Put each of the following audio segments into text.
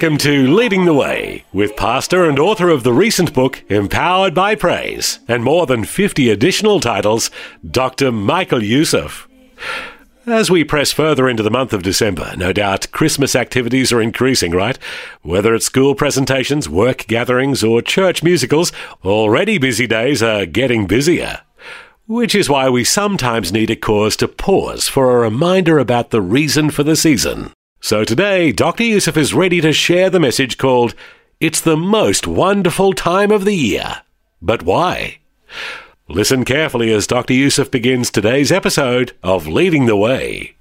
Welcome to Leading the Way with pastor and author of the recent book Empowered by Praise and more than 50 additional titles, Dr. Michael Youssef. As we press further into the month of December, no doubt Christmas activities are increasing, right? Whether it's school presentations, work gatherings, or church musicals, already busy days are getting busier. Which is why we sometimes need a cause to pause for a reminder about the reason for the season. So today, Dr. Youssef is ready to share the message called It's the Most Wonderful Time of the Year. But why? Listen carefully as Dr. Youssef begins today's episode of Leading the Way.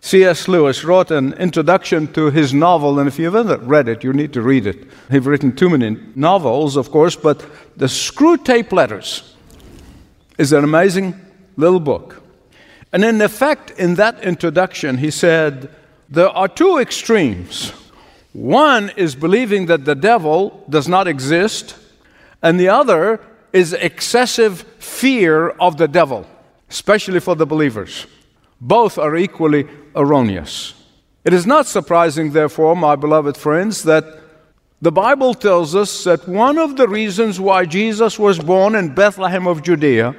C.S. Lewis wrote an introduction to his novel, and if you haven't read it, you need to read it. He's written too many novels, of course, but The Screwtape Letters is an amazing little book. And in effect, in that introduction, he said, There are two extremes. One is believing that the devil does not exist, and the other is excessive fear of the devil, especially for the believers. Both are equally erroneous. It is not surprising, therefore, my beloved friends, that the Bible tells us that one of the reasons why Jesus was born in Bethlehem of Judea,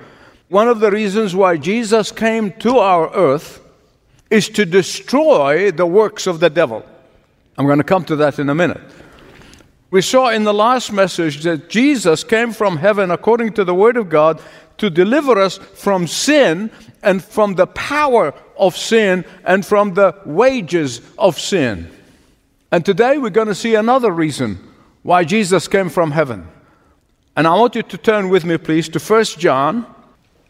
one of the reasons why Jesus came to our earth, is to destroy the works of the devil. I'm going to come to that in a minute. We saw in the last message that Jesus came from heaven according to the Word of God to deliver us from sin and from the power of sin and from the wages of sin. And today we're going to see another reason why Jesus came from heaven. And I want you to turn with me, please, to 1 John,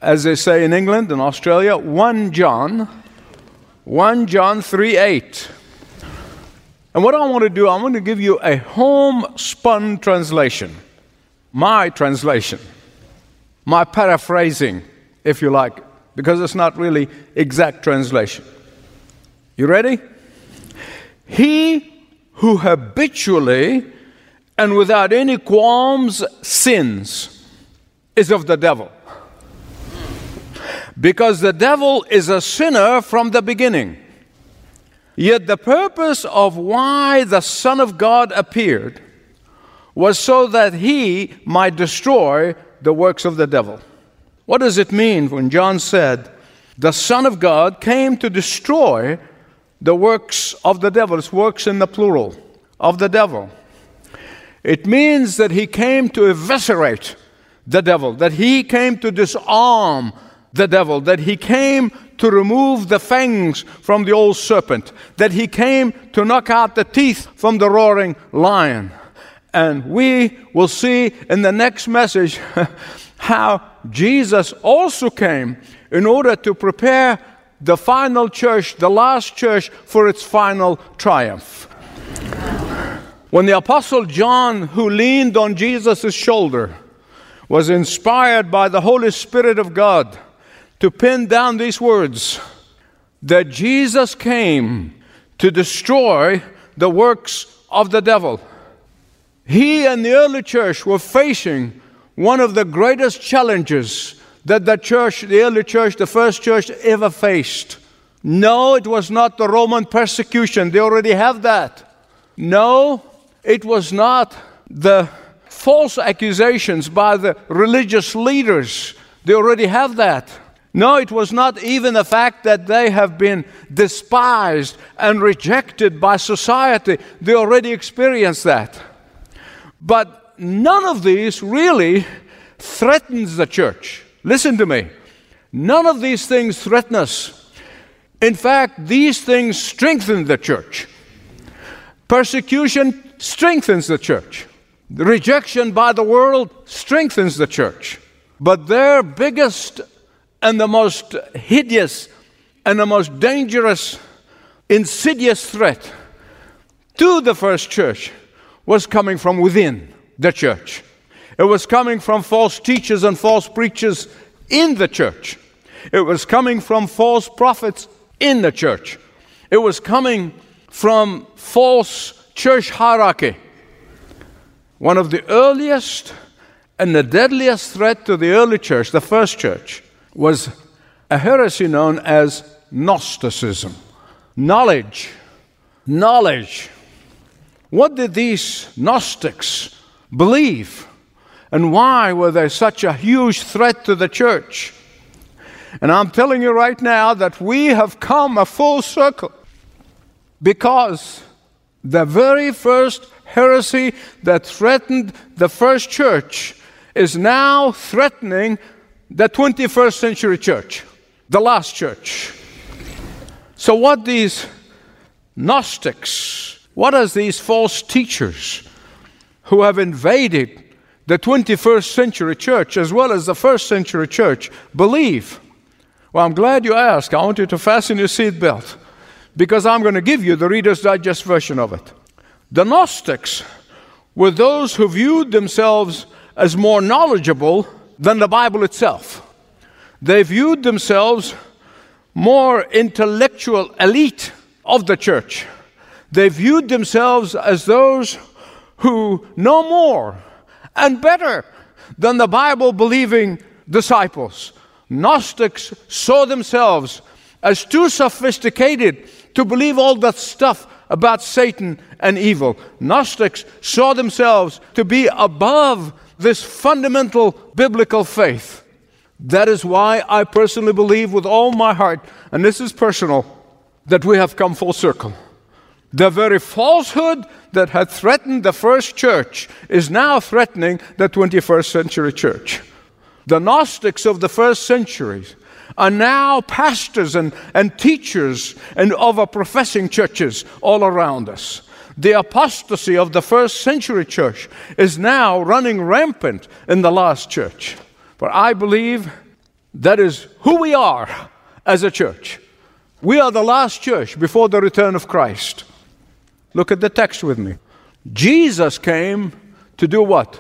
as they say in England and Australia, 1 John, 1 John 3 8. And what I want to do, I want to give you a homespun translation, my translation, my paraphrasing, if you like, because it's not really exact translation. You ready? He who habitually and without any qualms sins is of the devil. Because the devil is a sinner from the beginning. Yet the purpose of why the Son of God appeared was so that he might destroy the works of the devil. What does it mean when John said, the Son of God came to destroy the works of the devil? It's works in the plural of the devil. It means that he came to eviscerate the devil, that he came to disarm the devil, that he came to remove the fangs from the old serpent, that he came to knock out the teeth from the roaring lion. And we will see in the next message how Jesus also came in order to prepare the final church, the last church, for its final triumph. When the Apostle John, who leaned on Jesus' shoulder, was inspired by the Holy Spirit of God to pin down these words that Jesus came to destroy the works of the devil. He and the early church were facing one of the greatest challenges that the church, the early church, the first church ever faced. No, it was not the Roman persecution. They already have that. No, it was not the false accusations by the religious leaders. They already have that. No, it was not even the fact that they have been despised and rejected by society. They already experienced that. But none of these really threatens the church. Listen to me. None of these things threaten us. In fact, these things strengthen the church. Persecution strengthens the church. The rejection by the world strengthens the church. But their biggest and the most hideous and the most dangerous, insidious threat to the first church was coming from within the church. It was coming from false teachers and false preachers in the church. It was coming from false prophets in the church. It was coming from false church hierarchy. One of the earliest and the deadliest threat to the early church, the first church, was a heresy known as Gnosticism. Knowledge. Knowledge. What did these Gnostics believe? And why were they such a huge threat to the church? And I'm telling you right now that we have come a full circle because the very first heresy that threatened the first church is now threatening the 21st century church, the last church. So, what these Gnostics, what does these false teachers who have invaded the 21st century church as well as the first century church believe? Well, I'm glad you asked. I want you to fasten your seatbelt because I'm going to give you the Reader's Digest version of it. The Gnostics were those who viewed themselves as more knowledgeable than the Bible itself. They viewed themselves more intellectual elite of the church. They viewed themselves as those who know more and better than the Bible believing disciples. Gnostics saw themselves as too sophisticated to believe all that stuff about Satan and evil. Gnostics saw themselves to be above this fundamental biblical faith. That is why I personally believe with all my heart, and this is personal, that we have come full circle. The very falsehood that had threatened the first church is now threatening the 21st century church. The Gnostics of the first centuries are now pastors and, and teachers and of professing churches all around us. The apostasy of the first century church is now running rampant in the last church. For I believe that is who we are as a church. We are the last church before the return of Christ. Look at the text with me. Jesus came to do what?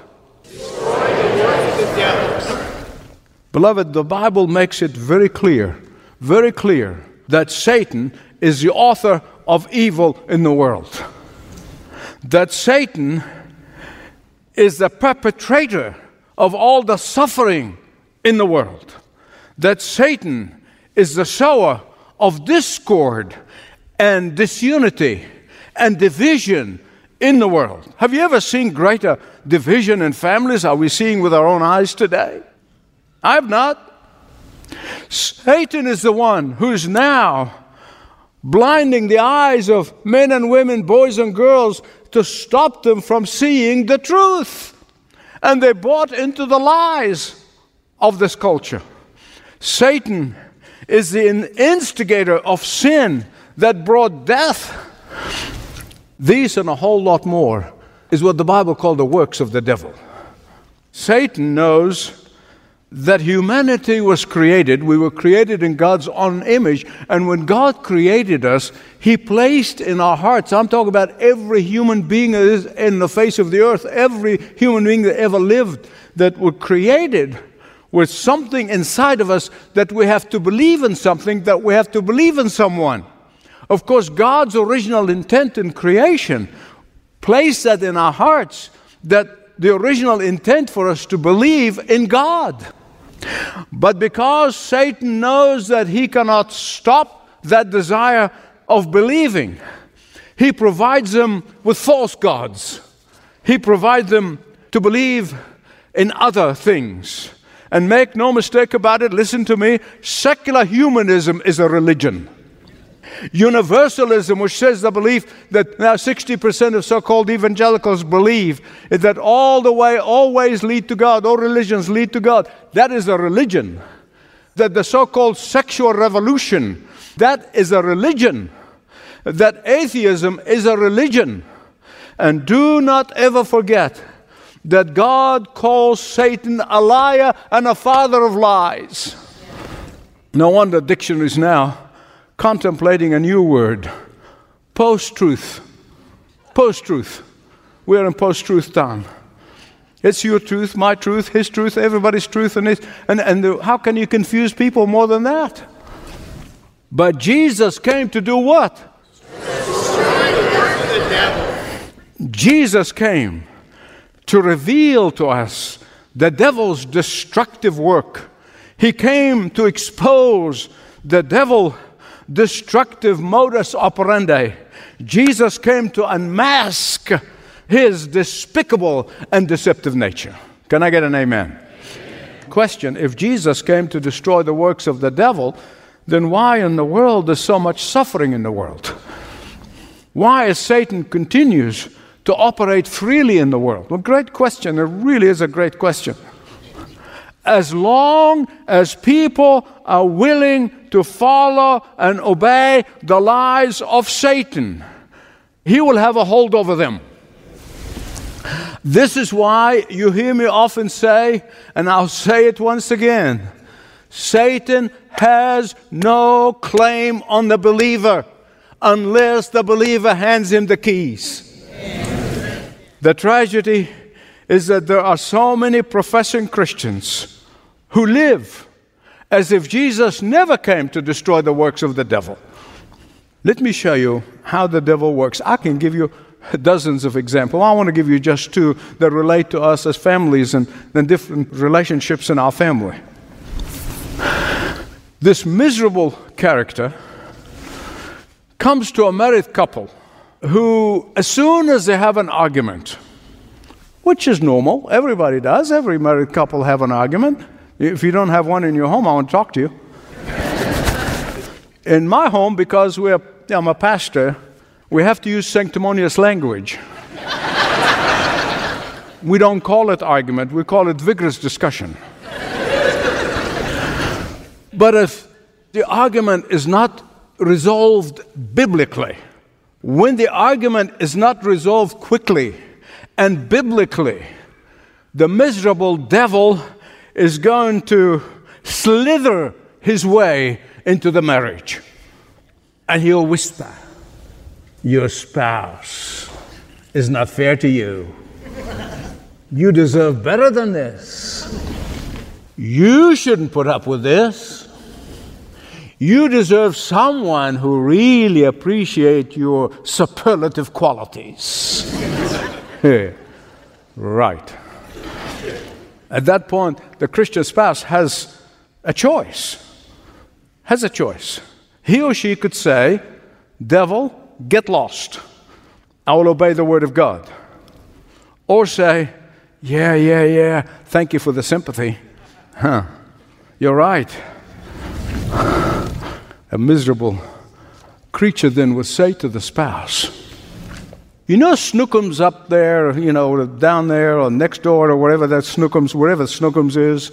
Beloved, the Bible makes it very clear, very clear, that Satan is the author of evil in the world. That Satan is the perpetrator of all the suffering in the world. That Satan is the sower of discord and disunity and division in the world. Have you ever seen greater division in families? Are we seeing with our own eyes today? I have not. Satan is the one who's now blinding the eyes of men and women, boys and girls, to stop them from seeing the truth. And they bought into the lies of this culture. Satan is the instigator of sin that brought death. These and a whole lot more is what the Bible called the works of the devil. Satan knows that humanity was created. We were created in God's own image. And when God created us, He placed in our hearts, I'm talking about every human being that is in the face of the earth, every human being that ever lived, that were created with something inside of us that we have to believe in something, that we have to believe in someone. Of course, God's original intent in creation placed that in our hearts that the original intent for us to believe in God. But because Satan knows that he cannot stop that desire of believing, he provides them with false gods. He provides them to believe in other things. And make no mistake about it, listen to me secular humanism is a religion. Universalism, which says the belief that now 60% of so called evangelicals believe is that all the way always lead to God, all religions lead to God. That is a religion. That the so called sexual revolution, that is a religion. That atheism is a religion. And do not ever forget that God calls Satan a liar and a father of lies. No wonder dictionaries now contemplating a new word post truth. Post truth. We're in post truth time. It's your truth, my truth, his truth, everybody's truth, and, and, and the, how can you confuse people more than that? But Jesus came to do what? Jesus came to reveal to us the devil's destructive work. He came to expose the devil destructive modus operandi. Jesus came to unmask his despicable and deceptive nature. Can I get an amen? amen? Question If Jesus came to destroy the works of the devil, then why in the world is so much suffering in the world? Why is Satan continues to operate freely in the world? Well, great question. It really is a great question. As long as people are willing to follow and obey the lies of Satan, he will have a hold over them. This is why you hear me often say, and I'll say it once again Satan has no claim on the believer unless the believer hands him the keys. The tragedy is that there are so many professing Christians who live as if Jesus never came to destroy the works of the devil. Let me show you how the devil works. I can give you dozens of examples. I want to give you just two that relate to us as families and the different relationships in our family. This miserable character comes to a married couple who, as soon as they have an argument, which is normal, everybody does, every married couple have an argument. If you don't have one in your home, I want to talk to you. in my home, because we're, I'm a pastor, we have to use sanctimonious language. we don't call it argument, we call it vigorous discussion. but if the argument is not resolved biblically, when the argument is not resolved quickly and biblically, the miserable devil is going to slither his way into the marriage. And he'll whisper, Your spouse is not fair to you. You deserve better than this. You shouldn't put up with this. You deserve someone who really appreciates your superlative qualities. right. At that point, the Christian spouse has a choice. Has a choice. He or she could say, Devil, get lost. I will obey the word of God. Or say, Yeah, yeah, yeah, thank you for the sympathy. Huh, you're right a miserable creature then would say to the spouse, You know, Snookums up there, you know, down there or next door or whatever that Snookums, wherever Snookums is.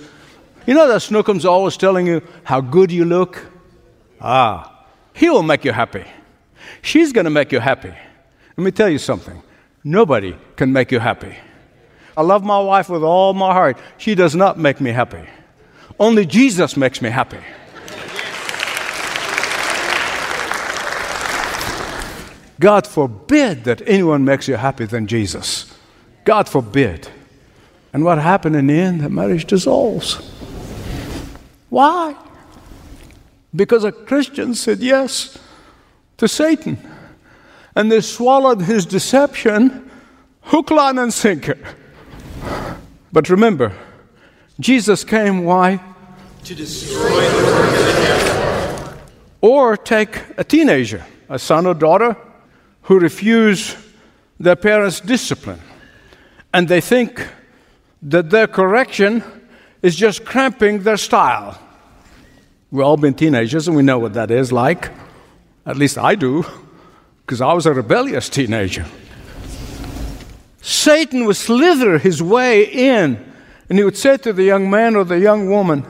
You know that Snookums always telling you how good you look? Ah, he will make you happy. She's going to make you happy. Let me tell you something nobody can make you happy. I love my wife with all my heart. She does not make me happy. Only Jesus makes me happy. God forbid that anyone makes you happier than Jesus. God forbid. And what happened in the end? The marriage dissolves. Why? Because a Christian said yes to Satan. And they swallowed his deception hook, line, and sinker. But remember, Jesus came why? To destroy the work of the devil. Or take a teenager, a son or daughter, who refuse their parents' discipline. And they think that their correction is just cramping their style. We've all been teenagers and we know what that is like. At least I do, because I was a rebellious teenager. Satan would slither his way in, and he would say to the young man or the young woman,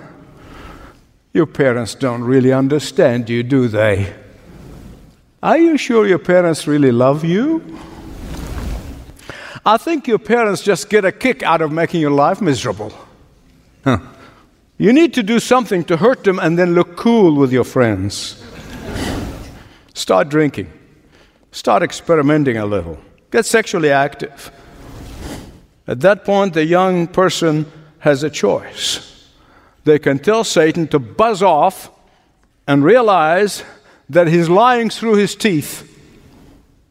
Your parents don't really understand you, do they? Are you sure your parents really love you? I think your parents just get a kick out of making your life miserable. Huh. You need to do something to hurt them and then look cool with your friends. Start drinking. Start experimenting a little. Get sexually active. At that point, the young person has a choice. They can tell Satan to buzz off and realize that he's lying through his teeth,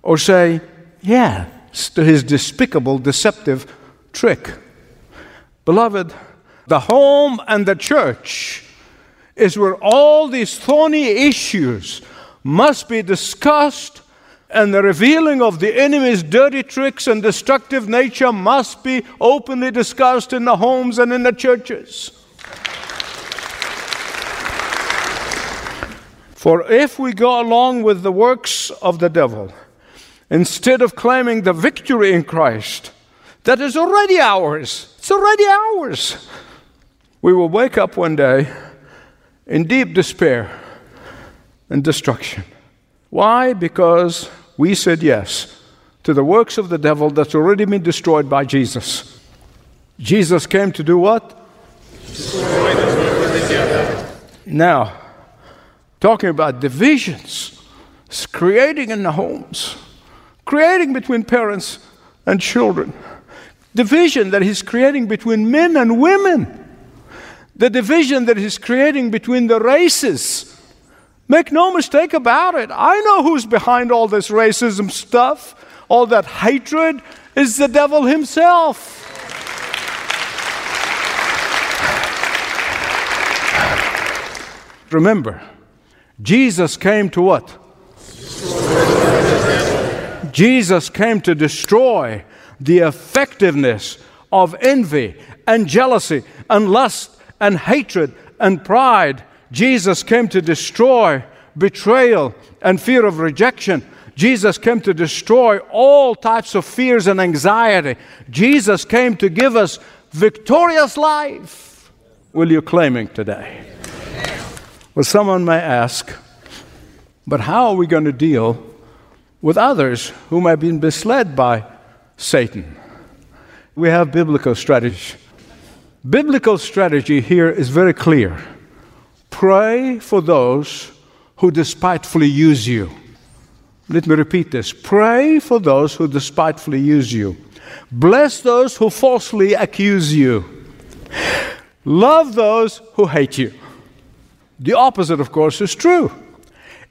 or say, yeah, to his despicable, deceptive trick. Beloved, the home and the church is where all these thorny issues must be discussed, and the revealing of the enemy's dirty tricks and destructive nature must be openly discussed in the homes and in the churches. For if we go along with the works of the devil, instead of claiming the victory in Christ that is already ours. It's already ours. We will wake up one day in deep despair and destruction. Why? Because we said yes to the works of the devil that's already been destroyed by Jesus. Jesus came to do what? Now, talking about divisions, it's creating in the homes creating between parents and children, division that He's creating between men and women, the division that He's creating between the races. Make no mistake about it. I know who's behind all this racism stuff, all that hatred is the devil himself. Remember, Jesus came to what? Jesus came to destroy the effectiveness of envy and jealousy and lust and hatred and pride. Jesus came to destroy betrayal and fear of rejection. Jesus came to destroy all types of fears and anxiety. Jesus came to give us victorious life. Will you claiming today? Well, someone may ask, but how are we going to deal with others whom have been misled by Satan. We have biblical strategy. Biblical strategy here is very clear. Pray for those who despitefully use you. Let me repeat this. Pray for those who despitefully use you. Bless those who falsely accuse you. Love those who hate you. The opposite, of course, is true.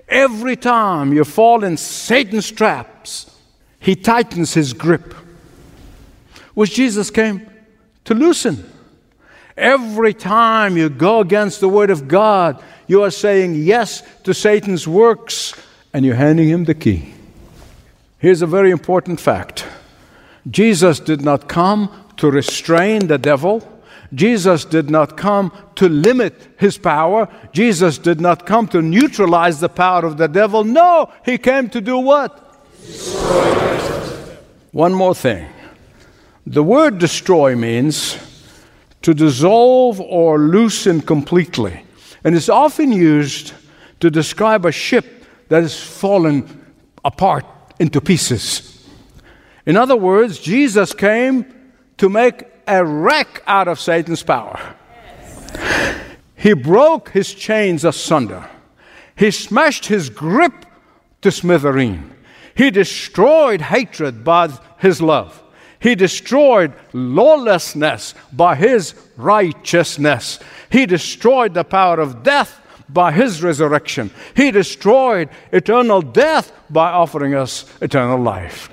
Every time you fall in Satan's traps, he tightens his grip, which Jesus came to loosen. Every time you go against the Word of God, you are saying yes to Satan's works and you're handing him the key. Here's a very important fact Jesus did not come to restrain the devil, Jesus did not come to limit his power. Jesus did not come to neutralize the power of the devil. No, he came to do what? Destroy. One more thing. The word destroy means to dissolve or loosen completely. And it's often used to describe a ship that has fallen apart into pieces. In other words, Jesus came to make a wreck out of Satan's power. He broke his chains asunder. He smashed his grip to smithereen. He destroyed hatred by his love. He destroyed lawlessness by his righteousness. He destroyed the power of death by his resurrection. He destroyed eternal death by offering us eternal life.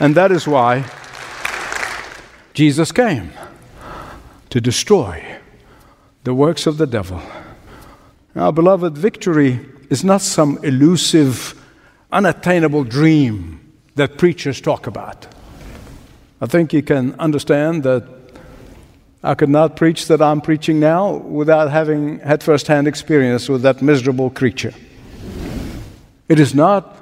And that is why Jesus came to destroy the works of the devil. Now, beloved, victory is not some elusive, unattainable dream that preachers talk about. I think you can understand that I could not preach that I'm preaching now without having had first hand experience with that miserable creature. It is not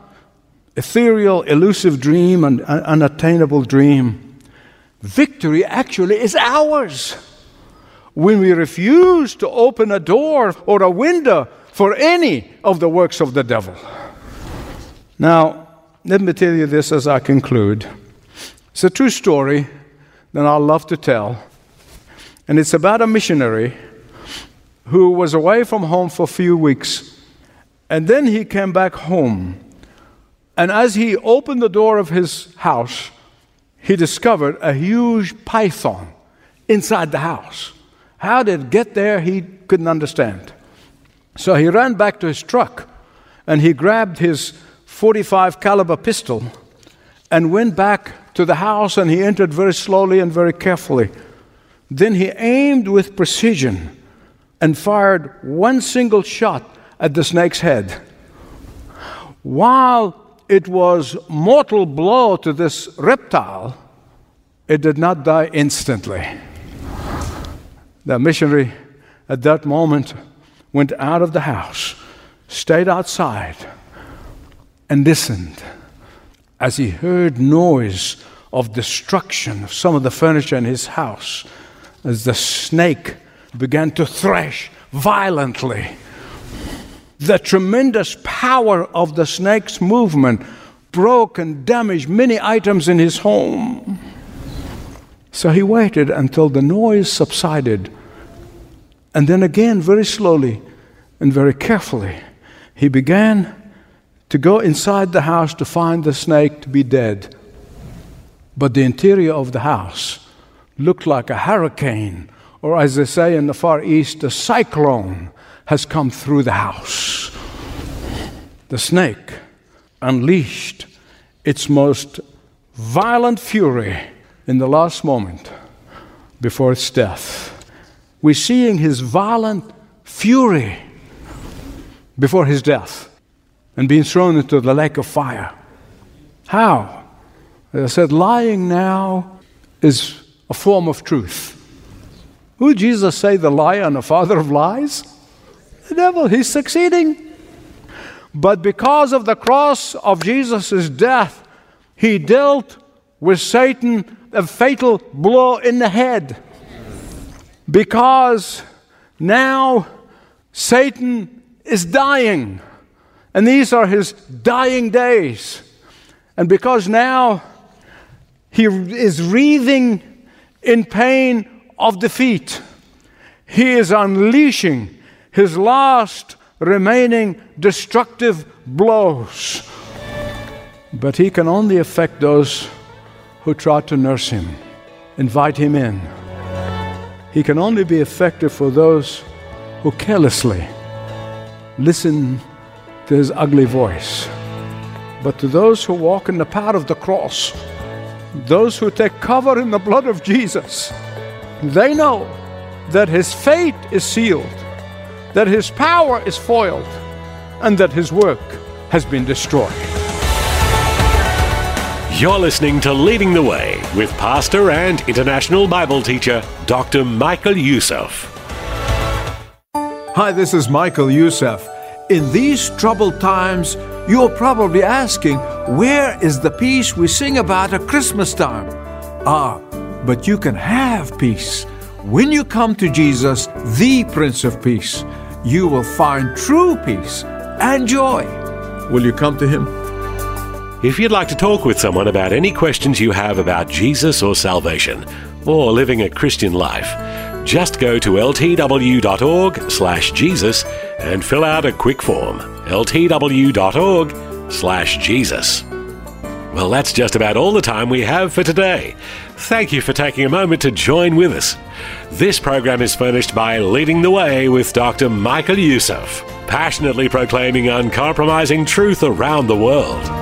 ethereal, elusive dream, and unattainable dream. Victory actually is ours when we refuse to open a door or a window for any of the works of the devil. Now, let me tell you this as I conclude. It's a true story that I love to tell. And it's about a missionary who was away from home for a few weeks. And then he came back home. And as he opened the door of his house, he discovered a huge python inside the house. How did it get there? He couldn't understand. So he ran back to his truck and he grabbed his 45 caliber pistol and went back to the house and he entered very slowly and very carefully. Then he aimed with precision and fired one single shot at the snake's head. While it was mortal blow to this reptile, it did not die instantly. The missionary at that moment went out of the house, stayed outside, and listened as he heard noise of destruction of some of the furniture in his house as the snake began to thrash violently. The tremendous power of the snake's movement broke and damaged many items in his home. So he waited until the noise subsided. And then again, very slowly and very carefully, he began to go inside the house to find the snake to be dead. But the interior of the house looked like a hurricane, or as they say in the Far East, a cyclone has come through the house. The snake unleashed its most violent fury in the last moment before its death. We're seeing his violent fury before his death and being thrown into the lake of fire. How? As I said, lying now is a form of truth. Who did Jesus say the liar and the father of lies? The devil. He's succeeding. But because of the cross of Jesus' death, he dealt with Satan a fatal blow in the head. Because now Satan is dying. And these are his dying days. And because now he is wreathing in pain of defeat, he is unleashing his last remaining destructive blows. But he can only affect those who try to nurse him, invite him in. He can only be effective for those who carelessly listen to his ugly voice. But to those who walk in the path of the cross, those who take cover in the blood of Jesus, they know that his fate is sealed, that his power is foiled, and that his work has been destroyed. You're listening to Leading the Way with pastor and international Bible teacher Dr. Michael Youssef. Hi, this is Michael Youssef. In these troubled times, you're probably asking, where is the peace we sing about at Christmas time? Ah, but you can have peace. When you come to Jesus, the Prince of Peace, you will find true peace and joy. Will you come to Him? If you'd like to talk with someone about any questions you have about Jesus or salvation, or living a Christian life, just go to ltw.org slash Jesus and fill out a quick form. ltw.org slash Jesus. Well, that's just about all the time we have for today. Thank you for taking a moment to join with us. This program is furnished by Leading the Way with Dr. Michael Youssef, passionately proclaiming uncompromising truth around the world.